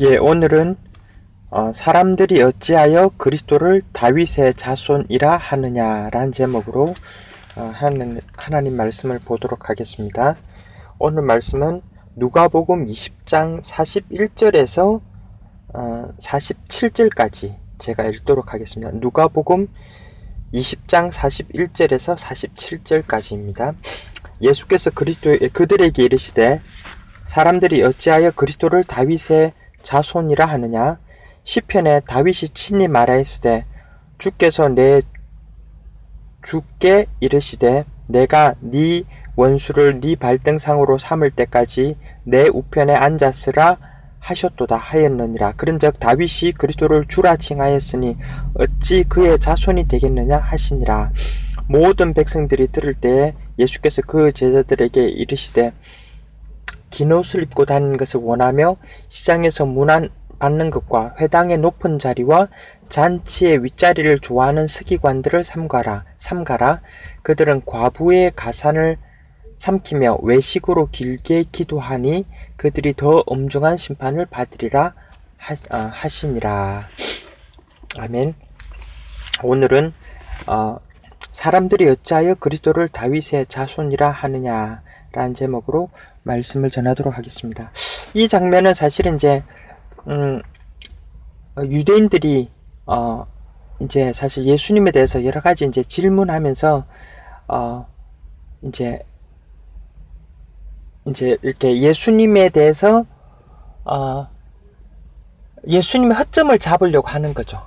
예, 오늘은 어, 사람들이 어찌하여 그리스도를 다윗의 자손이라 하느냐라는 제목으로 어, 하는, 하나님 말씀을 보도록 하겠습니다. 오늘 말씀은 누가복음 20장 41절에서 어, 47절까지 제가 읽도록 하겠습니다. 누가복음 20장 41절에서 47절까지입니다. 예수께서 그리스도 그들에게 이르시되 사람들이 어찌하여 그리스도를 다윗의 자손이라 하느냐? 시편에 다윗이 친히 말하였으되 주께서 내 주께 이르시되 내가 네 원수를 네 발등상으로 삼을 때까지 내 우편에 앉았으라 하셨도다 하였느니라. 그런즉 다윗이 그리스도를 주라 칭하였으니 어찌 그의 자손이 되겠느냐 하시니라. 모든 백성들이 들을 때에 예수께서 그 제자들에게 이르시되 긴 옷을 입고 다니는 것을 원하며 시장에서 문안 받는 것과 회당의 높은 자리와 잔치의 윗자리를 좋아하는 서기관들을 삼가라 삼가라. 그들은 과부의 가산을 삼키며 외식으로 길게 기도하니 그들이 더 엄중한 심판을 받으리라 하, 시니라. 아멘. 오늘은 어, 사람들이 어찌하여 그리스도를 다윗의 자손이라 하느냐 라는 제목으로 말씀을 전하도록 하겠습니다. 이 장면은 사실은 이제 음, 유대인들이 어, 이제 사실 예수님에 대해서 여러 가지 이제 질문하면서 어, 이제 이제 이렇게 예수님에 대해서 어, 예수님의 허점을 잡으려고 하는 거죠.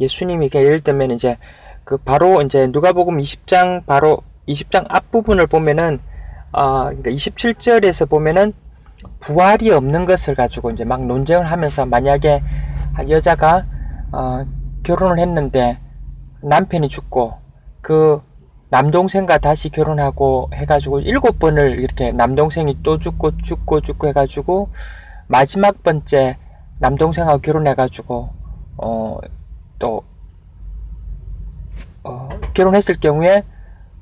예수님이 예를 들면 이제 그 바로 이제 누가복음 20장 바로 20장 앞부분을 보면은 어, 그러니까 27절에서 보면은 부활이 없는 것을 가지고 이제 막 논쟁을 하면서 만약에 여자가 어, 결혼을 했는데 남편이 죽고 그 남동생과 다시 결혼하고 해가지고 일곱 번을 이렇게 남동생이 또 죽고 죽고 죽고 해가지고 마지막 번째 남동생하고 결혼해가지고 어 또 어, 결혼했을 경우에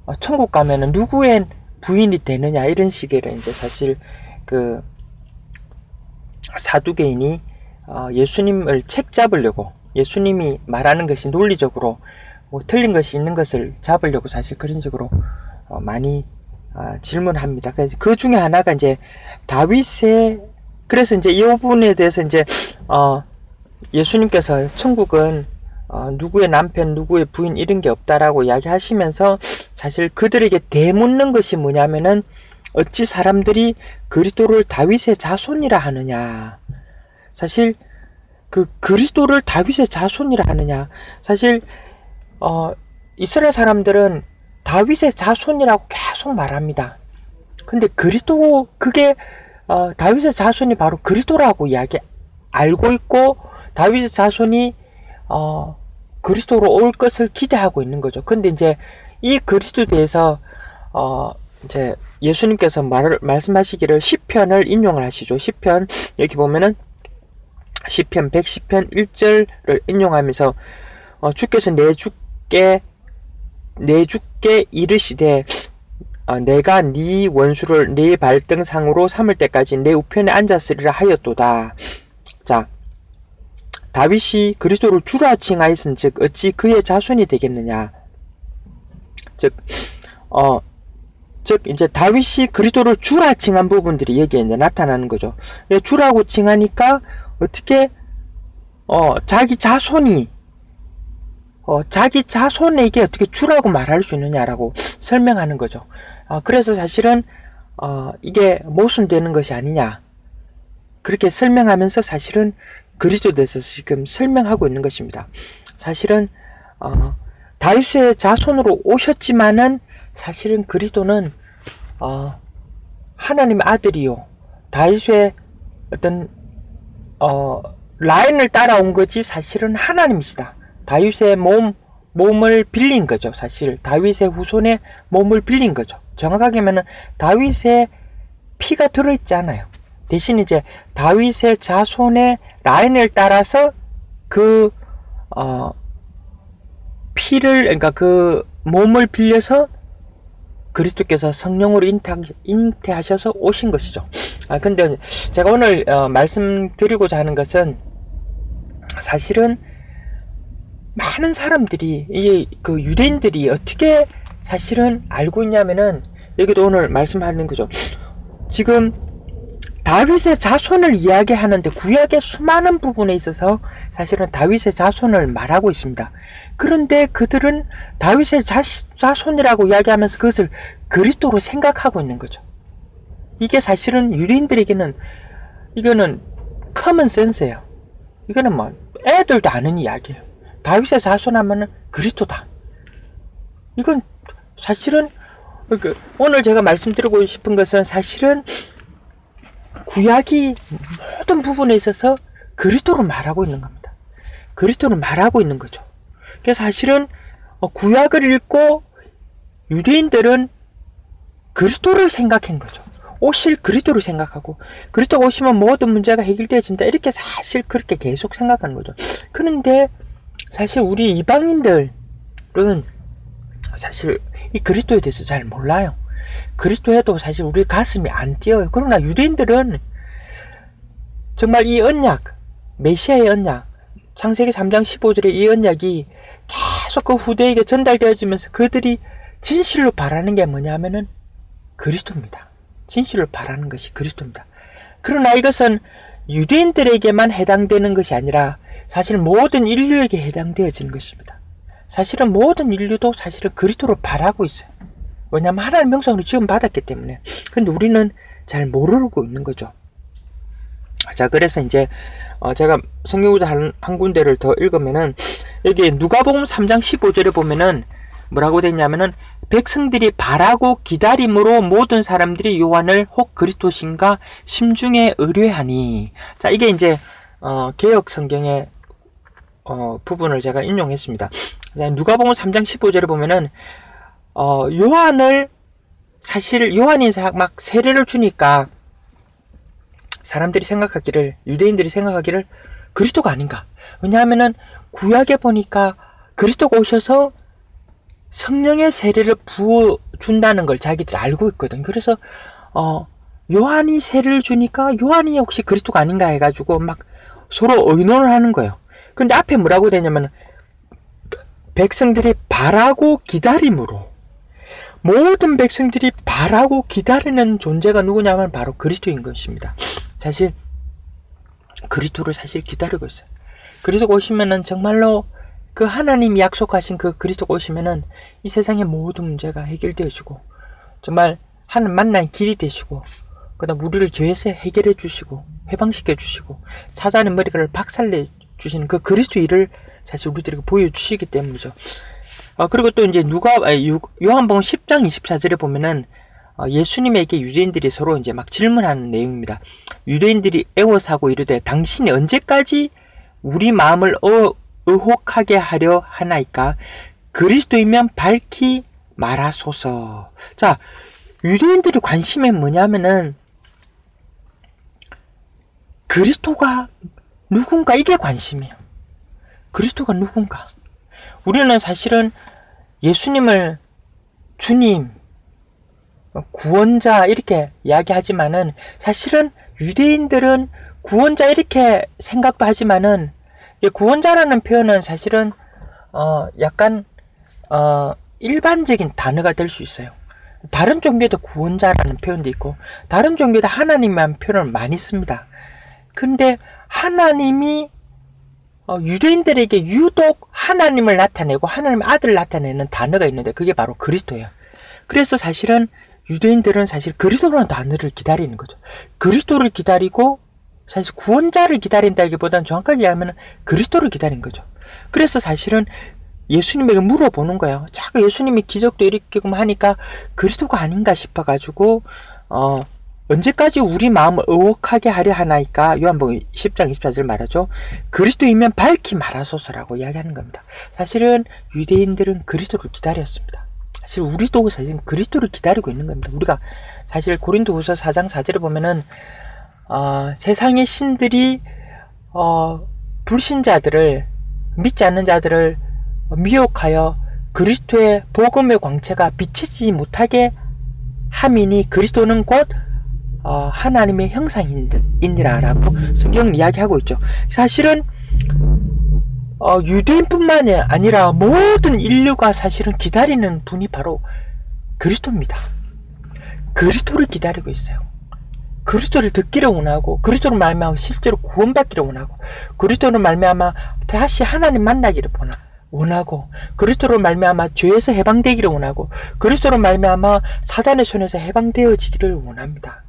어, 천국 가면은 누구의 부인이 되느냐 이런 식의 이제 사실 그 사두개인이 어, 예수님을 책 잡으려고 예수님이 말하는 것이 논리적으로 뭐 틀린 것이 있는 것을 잡으려고 사실 그런 식으로 어, 많이 어, 질문합니다. 그 중에 하나가 이제 다윗의 그래서 이제 이 부분에 대해서 이제 어, 예수님께서 천국은 어, 누구의 남편, 누구의 부인 이런 게 없다라고 이야기하시면서 사실 그들에게 대묻는 것이 뭐냐면은 어찌 사람들이 그리스도를 다윗의 자손이라 하느냐. 사실 그 그리스도를 다윗의 자손이라 하느냐. 사실 어, 이스라엘 사람들은 다윗의 자손이라고 계속 말합니다. 근데 그리스도 그게 어, 다윗의 자손이 바로 그리스도라고 이야기 알고 있고 다윗의 자손이 어, 그리스도로 올 것을 기대하고 있는 거죠. 근데 이제 이 그리스도에 대해서 어, 이제 예수님께서 말, 말씀하시기를 시편을 인용을 하시죠. 시편 여기 보면은 시편 110편 1절을 인용하면서 어, 주께서 내 주께 내 주께 이르시되 어, 내가 네 원수를 네 발등상으로 삼을 때까지 내 우편에 앉았으리라 하였도다. 자, 다윗이 그리스도를 주라 칭하였은 즉 어찌 그의 자손이 되겠느냐? 즉, 어, 즉 이제 다윗이 그리스도를 주라 칭한 부분들이 여기에 이제 나타나는 거죠. 주라고 칭하니까 어떻게 어 자기 자손이 어 자기 자손에게 어떻게 주라고 말할 수 있느냐라고 설명하는 거죠. 어, 그래서 사실은 어 이게 모순되는 것이 아니냐 그렇게 설명하면서 사실은 그리스도에 대해서 지금 설명하고 있는 것입니다. 사실은 어, 다윗의 자손으로 오셨지만은 사실은 그리스도는 어, 하나님의 아들이요 다윗의 어떤 어, 라인을 따라온 거지 사실은 하나님이시다. 다윗의 몸 몸을 빌린 거죠. 사실 다윗의 후손의 몸을 빌린 거죠. 정확하게 하면은 다윗의 피가 들어있지 않아요. 대신 이제 다윗의 자손의 라인을 따라서 그 어, 피를 그러니까 그 몸을 빌려서 그리스도께서 성령으로 잉태, 잉태하셔서 오신 것이죠. 아 근데 제가 오늘 어, 말씀드리고자 하는 것은 사실은 많은 사람들이 이 그 유대인들이 어떻게 사실은 알고 있냐면은 여기도 오늘 말씀하는 거죠. 지금 다윗의 자손을 이야기하는데 구약의 수많은 부분에 있어서 사실은 다윗의 자손을 말하고 있습니다. 그런데 그들은 다윗의 자, 자손이라고 이야기하면서 그것을 그리스도로 생각하고 있는 거죠. 이게 사실은 유대인들에게는 이거는 common sense예요. 이거는 뭐 애들도 아는 이야기예요. 다윗의 자손하면은 그리스도다. 이건 사실은 그 오늘 제가 말씀드리고 싶은 것은 사실은 구약이 모든 부분에 있어서 그리스도를 말하고 있는 겁니다. 그리스도를 말하고 있는 거죠. 그래서 사실은 어, 구약을 읽고 유대인들은 그리스도를 생각한 거죠. 오실 그리스도를 생각하고 그리스도가 오시면 모든 문제가 해결되어진다 이렇게 사실 그렇게 계속 생각하는 거죠. 그런데 사실 우리 이방인들은 사실 이 그리스도에 대해서 잘 몰라요. 그리스도에도 사실 우리 가슴이 안 뛰어요. 그러나 유대인들은 정말 이 언약, 메시아의 언약, 창세기 3장 15절의 이 언약이 계속 그 후대에게 전달되어지면서 그들이 진실로 바라는 게 뭐냐면은 그리스도입니다. 진실을 바라는 것이 그리스도입니다. 그러나 이것은 유대인들에게만 해당되는 것이 아니라 사실 모든 인류에게 해당되어지는 것입니다. 사실은 모든 인류도 사실은 그리스도를 바라고 있어요. 왜냐하면 하나님 명성으로 지금 받았기 때문에. 근데 우리는 잘 모르고 있는 거죠. 자, 그래서 이제 어 제가 성경구자 한, 한 군데를 더 읽으면은 여기 누가복음 3장 15절에 보면은 뭐라고 되냐면은 백성들이 바라고 기다림으로 모든 사람들이 요한을 혹 그리스도신가 심중에 의뢰하니 자 이게 이제 어, 개혁 성경의 어, 부분을 제가 인용했습니다. 누가복음 3장 15절에 보면은 어, 요한을 사실 요한이 막 세례를 주니까 사람들이 생각하기를 유대인들이 생각하기를 그리스도가 아닌가. 왜냐하면은 구약에 보니까 그리스도가 오셔서 성령의 세례를 부어 준다는 걸 자기들이 알고 있거든. 그래서 어 요한이 세례를 주니까 요한이 혹시 그리스도가 아닌가 해가지고 막 서로 의논을 하는 거예요. 근데 앞에 뭐라고 되냐면 백성들이 바라고 기다림으로 모든 백성들이 바라고 기다리는 존재가 누구냐면 바로 그리스도인 것입니다. 사실 그리스도를 사실 기다리고 있어요. 그리스도 오시면은 정말로 그 하나님이 약속하신 그 그리스도가 오시면은 이 세상의 모든 문제가 해결되어지고 정말 하나님 만난 길이 되시고 그다음 우리를 죄에서 해결해 주시고 해방시켜 주시고 사단의 머리를 박살내 주시는 그 그리스도 일을 사실 우리들에게 보여주시기 때문이죠. 아, 그리고 또 이제 누가, 요한복음 10장 24절에 보면은 어, 예수님에게 유대인들이 서로 이제 막 질문하는 내용입니다. 유대인들이 애워사고 이르되 당신이 언제까지 우리 마음을 어, 의혹하게 하려 하나이까? 그리스도이면 밝히 말하소서. 자, 유대인들의 관심이 뭐냐면은 그리스도가 누군가 이게 관심이에요. 그리스도가 누군가. 우리는 사실은 예수님을 주님, 구원자 이렇게 이야기하지만은 사실은 유대인들은 구원자 이렇게 생각도 하지만은 구원자라는 표현은 사실은 어 약간 어 일반적인 단어가 될 수 있어요. 다른 종교도 구원자라는 표현도 있고 다른 종교도 하나님이라는 표현을 많이 씁니다. 근데 하나님이 어, 유대인들에게 유독 하나님을 나타내고 하나님 아들을 나타내는 단어가 있는데 그게 바로 그리스도예요. 그래서 사실은 유대인들은 사실 그리스도라는 단어를 기다리는 거죠. 그리스도를 기다리고 사실 구원자를 기다린다기보다는 정확하게 얘기하면 그리스도를 기다린 거죠. 그래서 사실은 예수님에게 물어보는 거예요. 자꾸 예수님이 기적도 일으키고 하니까 그리스도가 아닌가 싶어가지고 어 언제까지 우리 마음을 의혹하게 하려 하나이까 요한복음 10장 24절 말하죠. 그리스도이면 밝히 말하소서라고 이야기하는 겁니다. 사실은 유대인들은 그리스도를 기다렸습니다. 사실 우리도 사실 그리스도를 기다리고 있는 겁니다. 우리가 사실 고린도후서 4장 4절에 보면은 어, 세상의 신들이 어, 불신자들을 믿지 않는 자들을 미혹하여 그리스도의 복음의 광채가 비치지 못하게 함이니 그리스도는 곧 어, 하나님의 형상이니라라고 성경은 이야기하고 있죠. 사실은 어, 유대인뿐만이 아니라 모든 인류가 사실은 기다리는 분이 바로 그리스도입니다. 그리스도를 기다리고 있어요. 그리스도를 듣기를 원하고 그리스도를 말미암아 실제로 구원받기를 원하고 그리스도를 말미암아 다시 하나님 만나기를 원하고 그리스도를 말미암아 죄에서 해방되기를 원하고 그리스도를 말미암아 사단의 손에서 해방되어지기를 원합니다.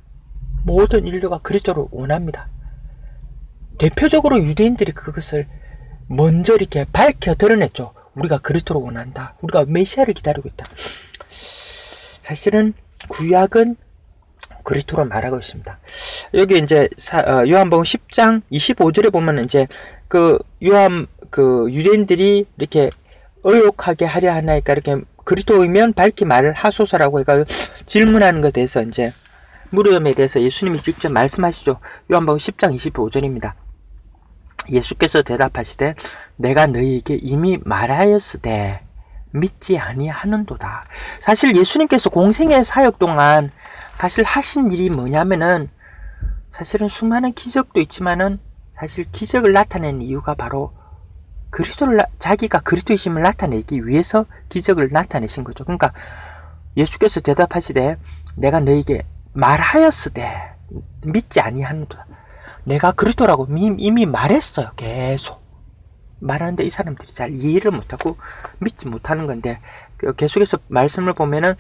모든 인류가 그리스도를 원합니다. 대표적으로 유대인들이 그것을 먼저 이렇게 밝혀 드러냈죠. 우리가 그리스도를 원한다. 우리가 메시아를 기다리고 있다. 사실은 구약은 그리스도로 말하고 있습니다. 여기 이제 어, 요한복음 10장 25절에 보면 이제 그 요한 그 유대인들이 이렇게 의혹하게 하려 하나이까 이렇게 그리스도이면 밝히 말을 하소서라고 해가 질문하는 것에 대해서 이제 무렴에 대해서 예수님이 직접 말씀하시죠. 요한복음 10장 25절입니다. 예수께서 대답하시되 내가 너희에게 이미 말하였으되 믿지 아니하는도다. 사실 예수님께서 공생의 사역 동안 사실 하신 일이 뭐냐면은 사실은 수많은 기적도 있지만은 사실 기적을 나타낸 이유가 바로 그리스도를 자기가 그리스도이심을 나타내기 위해서 기적을 나타내신 거죠. 그러니까 예수께서 대답하시되 내가 너에게 말하였으되 믿지 아니하는도다. 내가 그리스도라고 이미 말했어요. 계속. 말하는데 이 사람들이 잘 이해를 못하고 믿지 못하는 건데 그 계속해서 말씀을 보면은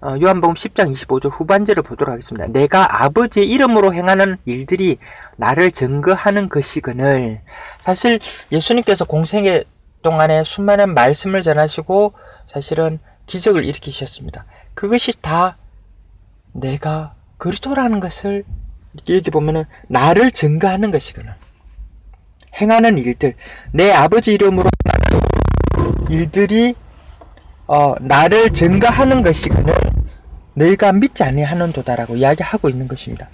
어, 요한복음 10장 25절 후반절을 보도록 하겠습니다. 내가 아버지의 이름으로 행하는 일들이 나를 증거하는 것이거늘 사실 예수님께서 공생의 동안에 수많은 말씀을 전하시고 사실은 기적을 일으키셨습니다. 그것이 다 내가 그리스도라는 것을 여기 보면은 나를 증거하는 것이거늘 행하는 일들 내 아버지 이름으로 일들이 어, 나를 증거하는 것이거늘 너희가 믿지 아니하는도다라고 이야기하고 있는 것입니다.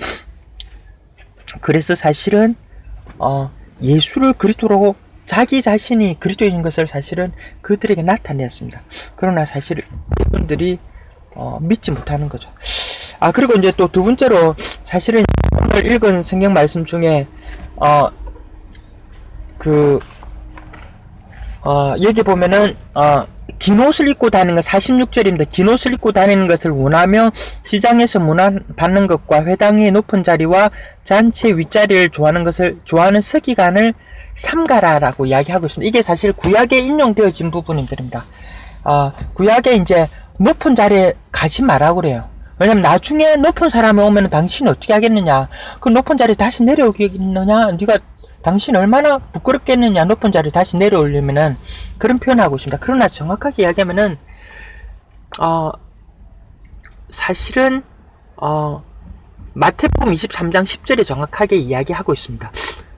그래서 사실은 어, 예수를 그리스도라고 자기 자신이 그리스도인 것을 사실은 그들에게 나타냈습니다. 그러나 사실 이분들이 어, 믿지 못하는 거죠. 아 그리고 이제 또 두 번째로 사실은 오늘 읽은 성경 말씀 중에 어, 그 어, 여기 보면은 어, 긴 옷을 입고 다니는 것 46절입니다. 긴 옷을 입고 다니는 것을 원하며 시장에서 문안 받는 것과 회당의 높은 자리와 잔치 윗자리를 좋아하는 것을 좋아하는 서기관을 삼가라라고 이야기하고 있습니다. 이게 사실 구약에 인용되어진 부분들입니다. 어, 구약에 이제 높은 자리에 가지 말라고 그래요. 왜냐면 나중에 높은 사람이 오면 당신이 어떻게 하겠느냐? 그 높은 자리에 다시 내려오겠느냐? 네가 당신 얼마나 부끄럽겠느냐 높은 자리 다시 내려오려면은 그런 표현하고 있습니다. 그러나 정확하게 이야기하면은 어 사실은 어 마태복음 23장 10절에 정확하게 이야기하고 있습니다.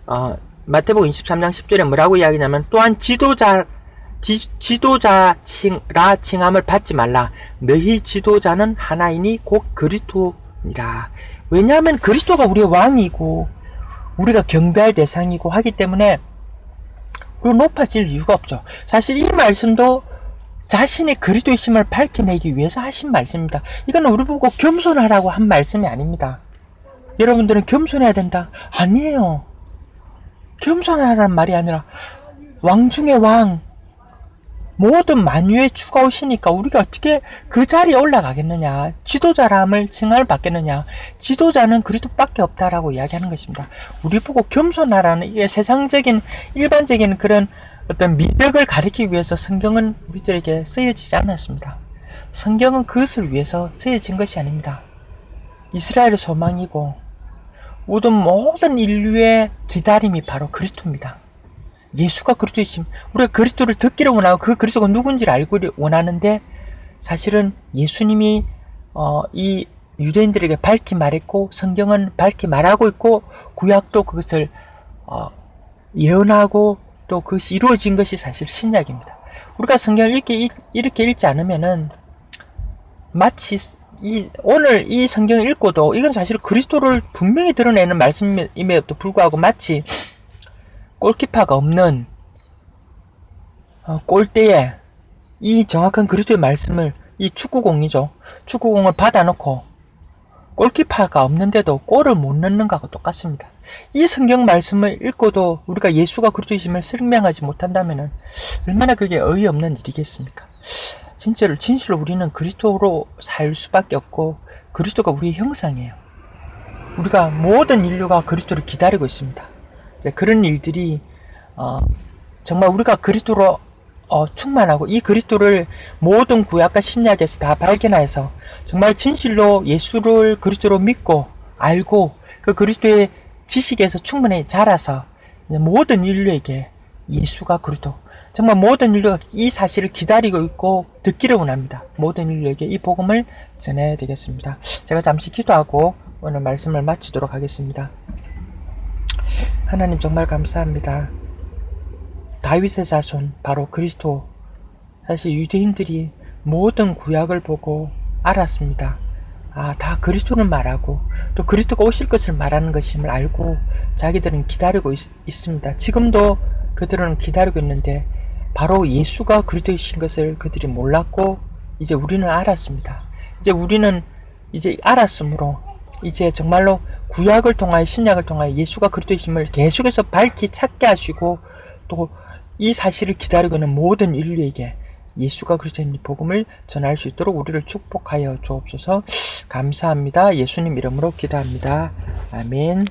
어 마태복음 23장 10절에 뭐라고 이야기냐면 또한 지도자 지, 도자 칭 라 칭함을 받지 말라. 너희 지도자는 하나이니 곧 그리스도니라. 왜냐하면 그리스도가 우리의 왕이고 우리가 경배할 대상이고 하기 때문에 그 높아질 이유가 없죠. 사실 이 말씀도 자신의 그리스도의심을 밝혀내기 위해서 하신 말씀입니다. 이건 우리 보고 겸손하라고 한 말씀이 아닙니다. 여러분들은 겸손해야 된다? 아니에요. 겸손하라는 말이 아니라 왕 중의 왕, 모든 만유의 주가 오시니까 우리가 어떻게 그 자리에 올라가겠느냐? 지도자람을 칭할 받겠느냐? 지도자는 그리스도밖에 없다라고 이야기하는 것입니다. 우리 보고 겸손하라는 이게 세상적인 일반적인 그런 어떤 미덕을 가리키기 위해서 성경은 우리들에게 쓰여지지 않았습니다. 성경은 그것을 위해서 쓰여진 것이 아닙니다. 이스라엘의 소망이고 모든 모든 인류의 기다림이 바로 그리스도입니다 예수가 그리스도이심. 우리가 그리스도를 듣기를 원하고 그 그리스도가 누군지를 알고 원하는데 사실은 예수님이 어, 이 유대인들에게 밝히 말했고 성경은 밝히 말하고 있고 구약도 그것을 어, 예언하고 또 그것이 이루어진 것이 사실 신약입니다. 우리가 성경을 이렇게, 이렇게 읽지 않으면은 마치 이, 오늘 이 성경을 읽고도 이건 사실 그리스도를 분명히 드러내는 말씀임에도 불구하고 마치 골키퍼가 없는 어, 골대에 이 정확한 그리스도의 말씀을 이 축구공이죠. 축구공을 받아놓고 골키퍼가 없는데도 골을 못 넣는 거하고 똑같습니다. 이 성경 말씀을 읽고도 우리가 예수가 그리스도이심을 설명하지 못한다면 얼마나 그게 어이없는 일이겠습니까? 진짜로 진실로 우리는 그리스도로 살 수밖에 없고 그리스도가 우리의 형상이에요. 우리가 모든 인류가 그리스도를 기다리고 있습니다. 그런 일들이 어, 정말 우리가 그리스도로 어, 충만하고 이 그리스도를 모든 구약과 신약에서 다 발견해서 정말 진실로 예수를 그리스도로 믿고 알고 그 그리스도의 지식에서 충분히 자라서 모든 인류에게 예수가 그리스도 정말 모든 인류가 이 사실을 기다리고 있고 듣기를 원합니다. 모든 인류에게 이 복음을 전해야 되겠습니다. 제가 잠시 기도하고 오늘 말씀을 마치도록 하겠습니다. 하나님 정말 감사합니다. 다윗의 자손 바로 그리스도 사실 유대인들이 모든 구약을 보고 알았습니다. 아, 다 그리스도를 말하고 또 그리스도가 오실 것을 말하는 것임을 알고 자기들은 기다리고 있, 있습니다. 지금도 그들은 기다리고 있는데 바로 예수가 그리스도이신 것을 그들이 몰랐고 이제 우리는 알았습니다. 이제 우리는 이제 알았으므로 이제 정말로 구약을 통하여 신약을 통하여 예수가 그리스도이심을 계속해서 밝히 찾게 하시고 또 이 사실을 기다리고 있는 모든 인류에게 예수가 그리스도인 복음을 전할 수 있도록 우리를 축복하여 주옵소서. 감사합니다. 예수님 이름으로 기도합니다. 아멘.